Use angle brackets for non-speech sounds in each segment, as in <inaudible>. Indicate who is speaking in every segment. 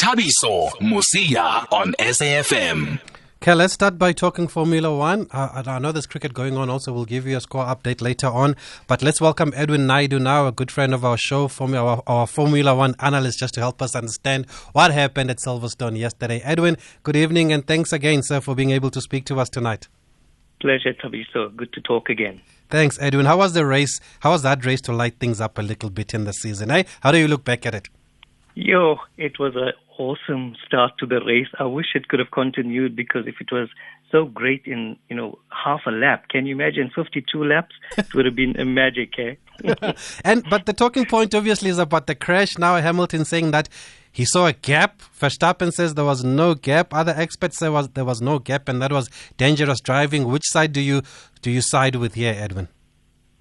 Speaker 1: Thabiso Mosia on SAFM.
Speaker 2: Okay, let's start by talking Formula One. Uh, I know there's cricket going on also. We'll give you a score update later on. But let's welcome Edwin Naidu now, a good friend of our show, Formula, our, our Formula One analyst, just to help us understand what happened at Silverstone yesterday. Edwin, good evening and thanks again, sir, for being able to speak to us tonight.
Speaker 3: Pleasure, So Good to talk again.
Speaker 2: Thanks, Edwin. How was the race? How was that race to light things up a little bit in the season? Eh? How do you look back at it?
Speaker 3: Yo, it was an awesome start to the race. I wish it could have continued because if it was so great in, you know, half a lap, can you imagine 52 laps? It would have been a magic, eh? <laughs>
Speaker 2: and but the talking point obviously is about the crash. Now Hamilton saying that he saw a gap. Verstappen says there was no gap. Other experts say was there was no gap, and that was dangerous driving. Which side do you do you side with here, Edwin?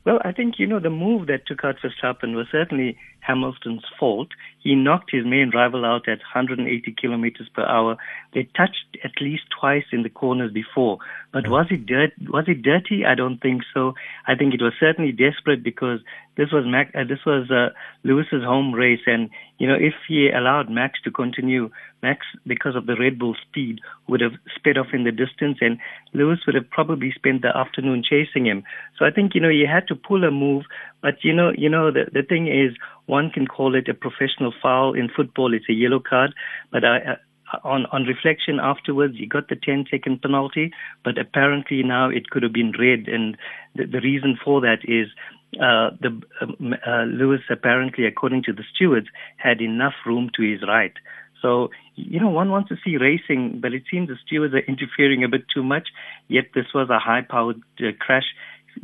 Speaker 3: Well, I think, you know, the move that took out Verstappen was certainly Hamilton's fault. He knocked his main rival out at 180 kilometers per hour. They touched at least twice in the corners before. But was it dirt? Was it dirty? I don't think so. I think it was certainly desperate because this was Mac, uh, this was uh, Lewis's home race, and you know if he allowed Max to continue, Max because of the Red Bull speed would have sped off in the distance, and Lewis would have probably spent the afternoon chasing him. So I think you know he had to pull a move, but you know you know the the thing is one can call it a professional foul in football. It's a yellow card, but I, on on reflection afterwards, he got the 10 second penalty, but apparently now it could have been red, and the, the reason for that is uh, the um, uh, Lewis apparently, according to the stewards, had enough room to his right. So you know, one wants to see racing, but it seems the stewards are interfering a bit too much. Yet this was a high-powered uh, crash.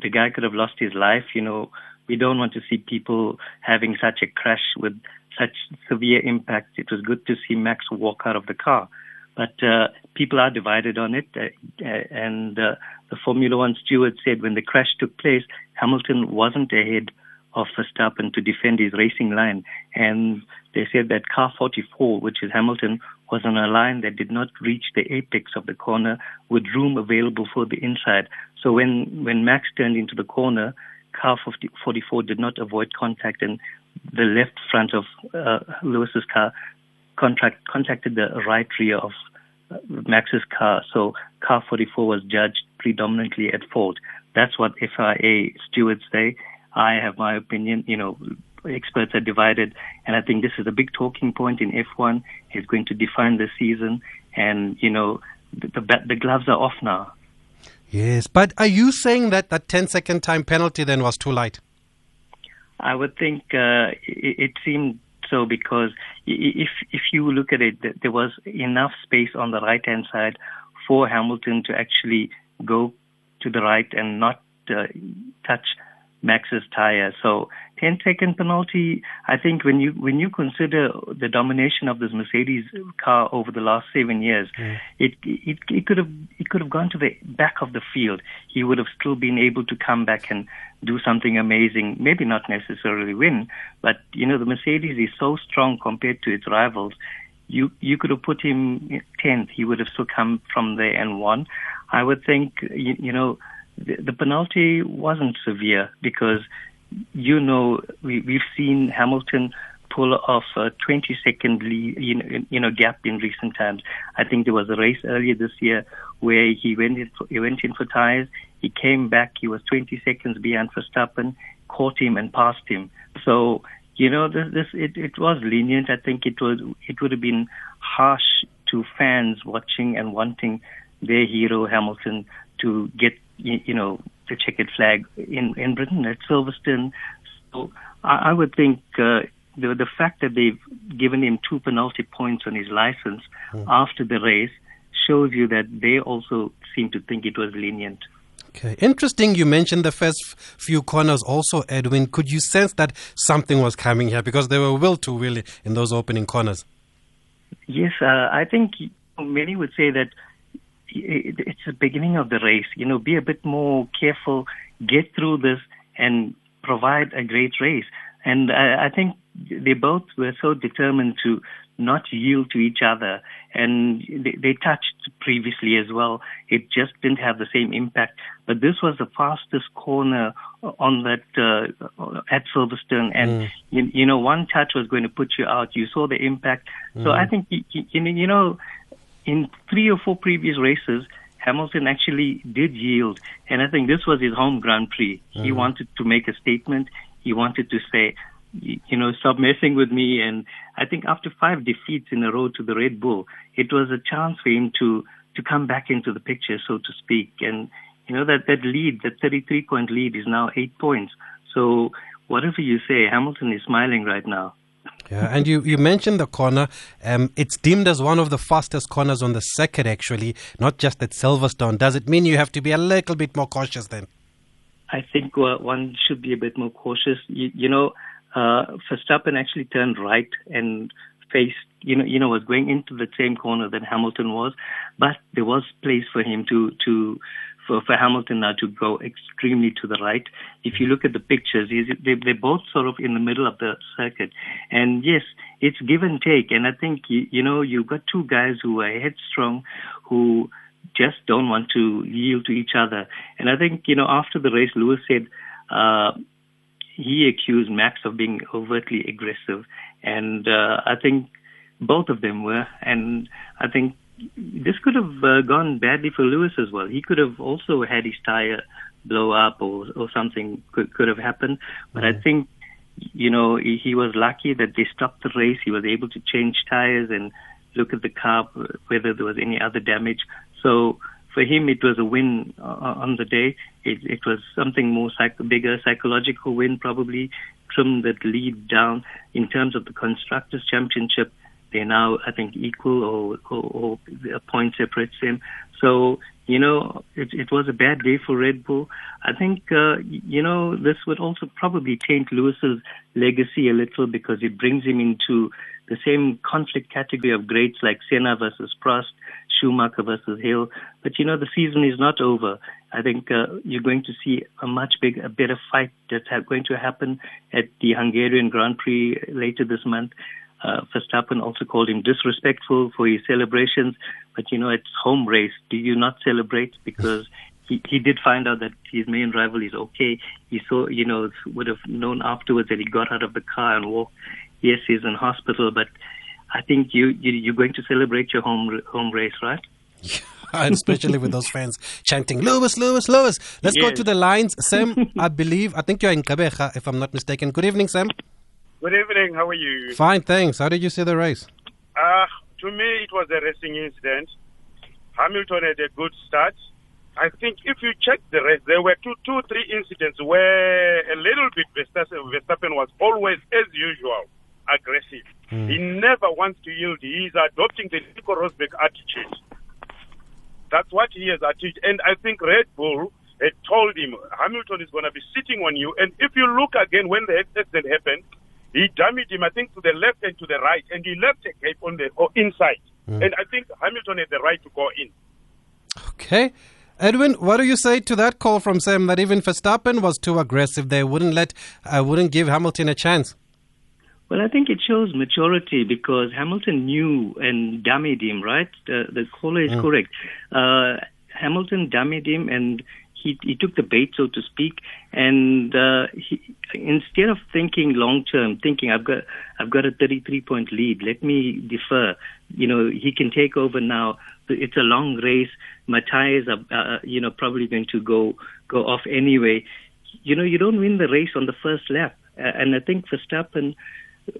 Speaker 3: The guy could have lost his life. You know, we don't want to see people having such a crash with such severe impact. It was good to see Max walk out of the car. But uh, people are divided on it. Uh, uh, and uh, the Formula One steward said when the crash took place, Hamilton wasn't ahead of Verstappen to defend his racing line. And they said that car 44, which is Hamilton, was on a line that did not reach the apex of the corner with room available for the inside. So when, when Max turned into the corner, car 50, 44 did not avoid contact and the left front of uh, Lewis's car contract, contacted the right rear of Max's car. So car 44 was judged predominantly at fault. That's what FIA stewards say. I have my opinion. You know, experts are divided, and I think this is a big talking point in F1. It's going to define the season, and you know, the, the, the gloves are off now.
Speaker 2: Yes, but are you saying that that 10 second time penalty then was too light?
Speaker 3: I would think uh, it, it seemed so because if if you look at it, there was enough space on the right hand side for Hamilton to actually go to the right and not uh, touch Max's tire. So 10 second penalty. I think when you when you consider the domination of this Mercedes car over the last seven years, mm. it, it it could have it could have gone to the back of the field. He would have still been able to come back and do something amazing. Maybe not necessarily win, but you know the Mercedes is so strong compared to its rivals. You you could have put him tenth. He would have still come from there and won. I would think you, you know the, penalty wasn't severe because you know, we, we've seen Hamilton pull off a 20 second lead, you know, you know, gap in recent times. I think there was a race earlier this year where he went in for, he went in for tires. He came back. He was 20 seconds behind Verstappen, caught him and passed him. So, you know, this, this it, it was lenient. I think it was, it would have been harsh to fans watching and wanting their hero Hamilton to get, you, you know, the checkered flag in, in Britain at Silverstone. So I, I would think uh, the, the fact that they've given him two penalty points on his license mm. after the race shows you that they also seem to think it was lenient.
Speaker 2: Okay. Interesting you mentioned the first few corners also, Edwin. Could you sense that something was coming here because they were will to will in those opening corners?
Speaker 3: Yes, uh, I think many would say that it's the beginning of the race. You know, be a bit more careful, get through this, and provide a great race. And I, I think they both were so determined to not yield to each other, and they, they, touched previously as well. It just didn't have the same impact. But this was the fastest corner on that uh, at Silverstone, and mm. you, you, know one touch was going to put you out. You saw the impact. Mm. So I think you, you know in three or four previous races. Hamilton actually did yield, and I think this was his home Grand Prix. He uh-huh. wanted to make a statement. He wanted to say, you know, stop messing with me. And I think after five defeats in a row to the Red Bull, it was a chance for him to to come back into the picture, so to speak. And you know that that lead, that 33 point lead, is now eight points. So whatever you say, Hamilton is smiling right now.
Speaker 2: Yeah, and you, you mentioned the corner. Um, it's deemed as one of the fastest corners on the circuit, actually, not just at Silverstone. Does it mean you have to be a little bit more cautious then?
Speaker 3: I think uh, one should be a bit more cautious. You, you know, uh, Verstappen actually turned right and faced, you know, you know, was going into the same corner that Hamilton was, but there was place for him to to for, for Hamilton now to go extremely to the right. If you look at the pictures, they, they're both sort of in the middle of the circuit. And yes, it's give and take. And I think, you, you know, you've got two guys who are headstrong, who just don't want to yield to each other. And I think, you know, after the race, Lewis said, uh, he accused Max of being overtly aggressive, and uh, I think both of them were. And I think this could have uh, gone badly for Lewis as well. He could have also had his tire blow up or or something could could have happened. But mm-hmm. I think you know he, he was lucky that they stopped the race. He was able to change tires and look at the car whether there was any other damage. So for him, it was a win uh, on the day. It, it was something more psych- bigger, psychological win probably. Trimmed that lead down in terms of the constructors' championship. They're now, I think, equal or, or, or a point separates them. So you know, it, it was a bad day for Red Bull. I think, uh, you know, this would also probably taint Lewis's legacy a little because it brings him into the same conflict category of greats like Senna versus Prost, Schumacher versus Hill. But you know, the season is not over. I think uh, you're going to see a much bigger, a better fight that's going to happen at the Hungarian Grand Prix later this month. Uh, Verstappen also called him disrespectful for his celebrations, but you know, it's home race. Do you not celebrate? Because he, he did find out that his main rival is okay. He saw, you know, would have known afterwards that he got out of the car and walked. Yes, he's in hospital, but I think you, you you're going to celebrate your home home race, right? <laughs>
Speaker 2: especially with those fans chanting Lewis, Lewis, Lewis. Let's yes. go to the lines. Sam, <laughs> I believe, I think you're in Gqeberha, if I'm not mistaken. Good evening, Sam.
Speaker 4: Good evening. How are you?
Speaker 2: Fine, thanks. How did you see the race?
Speaker 4: Uh, to me, it was a racing incident. Hamilton had a good start. I think if you check the race, there were two, two, three incidents where a little bit Verstappen was always, as usual, aggressive. Mm. He never wants to yield. He is adopting the Nico Rosberg attitude. That's what he has achieved. And I think Red Bull had told him Hamilton is going to be sitting on you. And if you look again when the accident happened, he damaged him, I think, to the left and to the right, and he left a gap on the or inside. Mm. And I think Hamilton had the right to go in.
Speaker 2: Okay. Edwin, what do you say to that call from Sam that even Verstappen was too aggressive? They wouldn't let, uh, wouldn't give Hamilton a chance.
Speaker 3: Well, I think it shows maturity because Hamilton knew and dummied him, right? Uh, the caller is mm. correct. Uh, Hamilton dummied him and he, he took the bait, so to speak, and uh, he, instead of thinking long term, thinking I've got I've got a 33 point lead, let me defer. You know, he can take over now. It's a long race. My tires are, uh, you know, probably going to go go off anyway. You know, you don't win the race on the first lap, uh, and I think Verstappen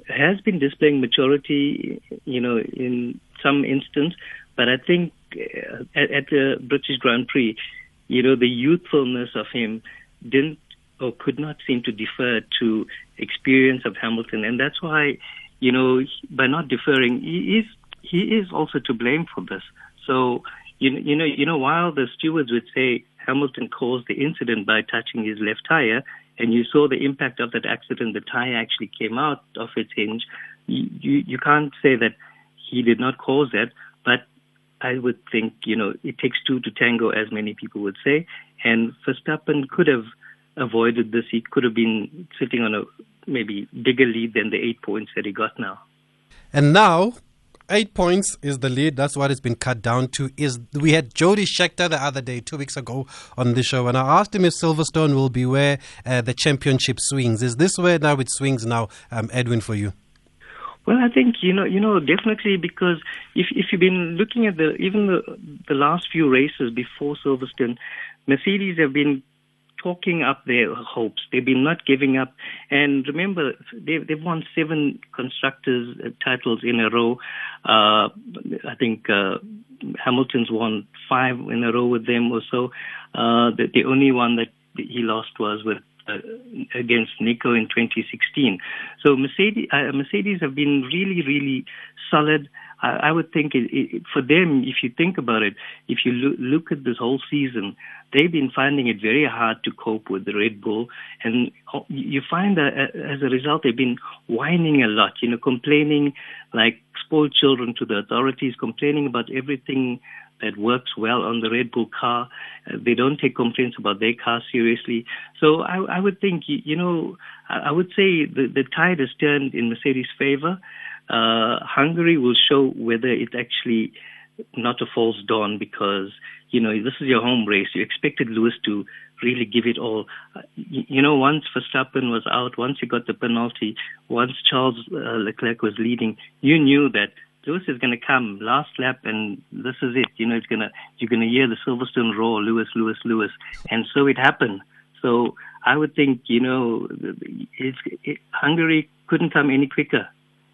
Speaker 3: has been displaying maturity, you know, in some instance, but I think uh, at, at the British Grand Prix, you know, the youthfulness of him didn't or could not seem to defer to experience of Hamilton, and that's why, you know, by not deferring, he is he is also to blame for this. So, you know, you know, you know, while the stewards would say Hamilton caused the incident by touching his left tire, and you saw the impact of that accident, the tire actually came out of its hinge. You, you, you can't say that he did not cause that, but I would think, you know, it takes two to tango, as many people would say. And Verstappen could have avoided this. He could have been sitting on a maybe bigger lead than the eight points that he got now.
Speaker 2: And now, eight points is the lead. That's what it's been cut down to. Is we had Jody Scheckter the other day, two weeks ago, on the show, and I asked him if Silverstone will be where uh, the championship swings. Is this where now it swings now, um, Edwin, for you?
Speaker 3: Well, I think you know, you know, definitely because if if you've been looking at the even the the last few races before Silverstone, Mercedes have been talking up their hopes. They've been not giving up. And remember, they've, they've won seven constructors uh, titles in a row. Uh, I think uh, Hamilton's won five in a row with them or so. Uh, the, the only one that he lost was with uh, against Nico in 2016. So Mercedes, uh, Mercedes have been really, really solid. I, I would think it, it, for them, if you think about it, if you lo- look at this whole season, they've been finding it very hard to cope with the Red Bull, and oh, you find that uh, as a result, they've been whining a lot, you know, complaining like spoiled children to the authorities, complaining about everything that works well on the Red Bull car. Uh, they don't take complaints about their car seriously. So I, I would think, you know, I, would say the, the tide has turned in Mercedes' favor. Uh, Hungary will show whether it's actually not a false dawn because, you know, this is your home race. You expected Lewis to really give it all. Uh, you, know, once Verstappen was out, once he got the penalty, once Charles uh, Leclerc was leading, you knew that Lewis is going to come last lap, and this is it. You know, it's gonna you're gonna hear the Silverstone roar, Lewis, Lewis, Lewis, and so it happened. So I would think, you know, it's, it, Hungary couldn't come any quicker.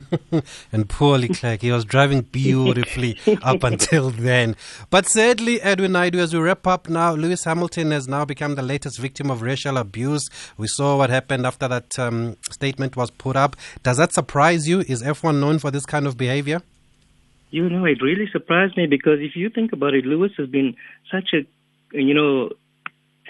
Speaker 3: <laughs>
Speaker 2: and poor Leclerc, he was driving beautifully up <laughs> until then. But sadly, Edwin Naidu, as we wrap up now, Lewis Hamilton has now become the latest victim of racial abuse. We saw what happened after that um, statement was put up. Does that surprise you? Is F1 known for this kind of behavior?
Speaker 3: You know, it really surprised me because if you think about it, Lewis has been such a, you know,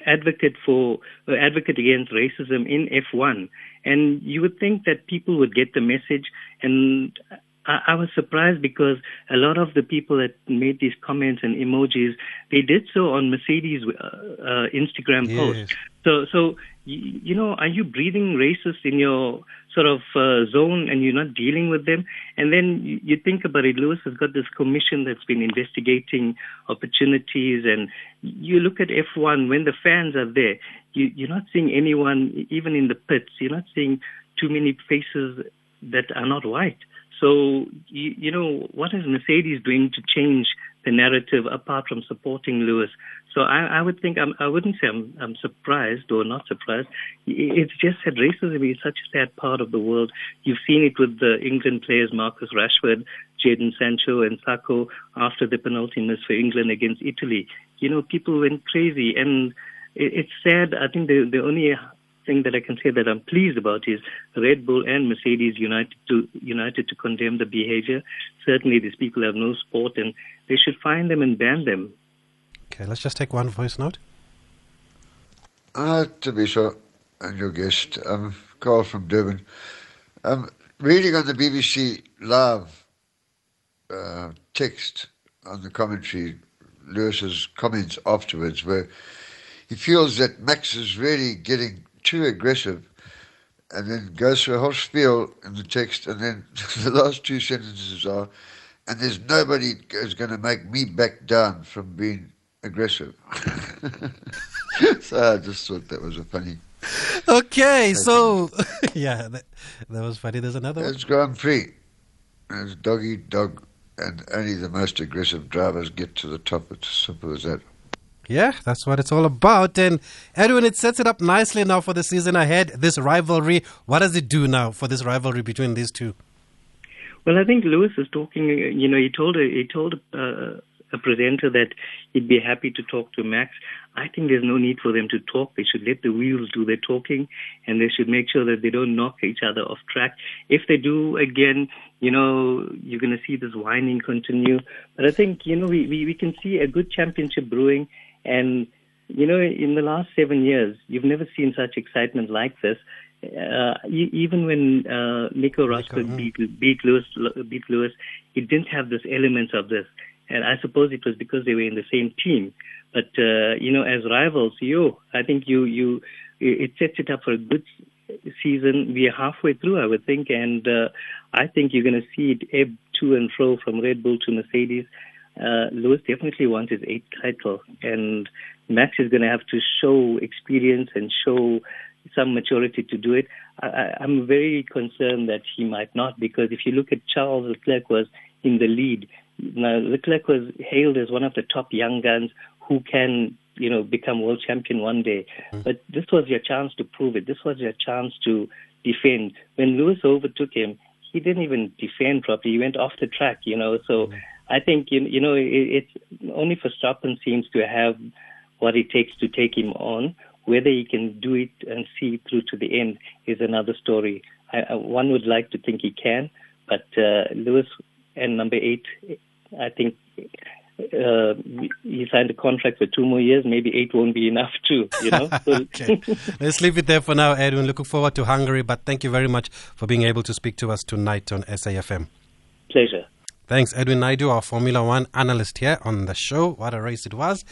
Speaker 3: advocate for uh, advocate against racism in F1, and you would think that people would get the message. And I, I was surprised because a lot of the people that made these comments and emojis, they did so on Mercedes uh, uh, Instagram yes. post. So, so you, you know, are you breathing racist in your sort of uh, zone and you're not dealing with them? And then you, you think about it, Lewis has got this commission that's been investigating opportunities, and you look at F1 when the fans are there, you, you're not seeing anyone, even in the pits, you're not seeing too many faces that are not white. So, you, you know, what is Mercedes doing to change the narrative apart from supporting Lewis? So I, I would think I'm, I wouldn't say I'm, I'm surprised or not surprised. It's just that racism is such a sad part of the world. You've seen it with the England players Marcus Rashford, Jadon Sancho, and Saka after the penalty miss for England against Italy. You know, people went crazy, and it, it's sad. I think the the only thing that I can say that I'm pleased about is Red Bull and Mercedes united to united to condemn the behavior. Certainly, these people have no sport, and they should find them and ban them.
Speaker 2: Okay, let's just take one voice note.
Speaker 5: Uh, Thabiso, and your guest, um, Carl from Durban. Um, reading on the BBC Live uh, text on the commentary, Lewis's comments afterwards, where he feels that Max is really getting too aggressive and then goes through a whole spiel in the text, and then <laughs> the last two sentences are, and there's nobody is going to make me back down from being aggressive. <laughs> so I just thought that was a funny.
Speaker 2: Okay, so <laughs> yeah, that, that, was funny. There's another.
Speaker 5: It's Grand Prix. It's dog eat dog, and only the most aggressive drivers get to the top. It's as simple as that.
Speaker 2: Yeah, that's what it's all about. And Edwin, it sets it up nicely now for the season ahead. This rivalry, what does it do now for this rivalry between these two?
Speaker 3: Well, I think Lewis is talking. You know, he told he told uh, a presenter that he'd be happy to talk to Max. I think there's no need for them to talk. They should let the wheels do their talking, and they should make sure that they don't knock each other off track. If they do, again, you know, you're going to see this whining continue. But I think, you know, we, we, we can see a good championship brewing, and you know, in the last seven years, you've never seen such excitement like this. Uh, even when uh, Nico Rosberg hmm. beat, beat Lewis, beat Lewis, it didn't have this elements of this. And I suppose it was because they were in the same team. But uh, you know, as rivals, you, I think you, you, it sets it up for a good season, we are halfway through, I would think, and uh, I think you're going to see it ebb to and fro from Red Bull to Mercedes. Uh, Lewis definitely wants his eighth title, and Max is going to have to show experience and show some maturity to do it. I, I'm very concerned that he might not, because if you look at Charles Leclerc was in the lead. Now Leclerc was hailed as one of the top young guns who can, you know, become world champion one day. Mm. But this was your chance to prove it. This was your chance to defend. When Lewis overtook him, he didn't even defend properly. He went off the track, you know. So mm. I think you, you know it, it's only Verstappen seems to have what it takes to take him on. Whether he can do it and see through to the end is another story. I, I, one would like to think he can, but uh, Lewis and number eight, I think uh, he signed a contract for two more years. Maybe eight won't be enough too. You know. <laughs>
Speaker 2: okay. Let's leave it there for now, Edwin. Looking forward to Hungary, but thank you very much for being able to speak to us tonight on SAFM.
Speaker 3: Pleasure.
Speaker 2: Thanks, Edwin Naidu, our Formula One analyst here on the show. What a race it was!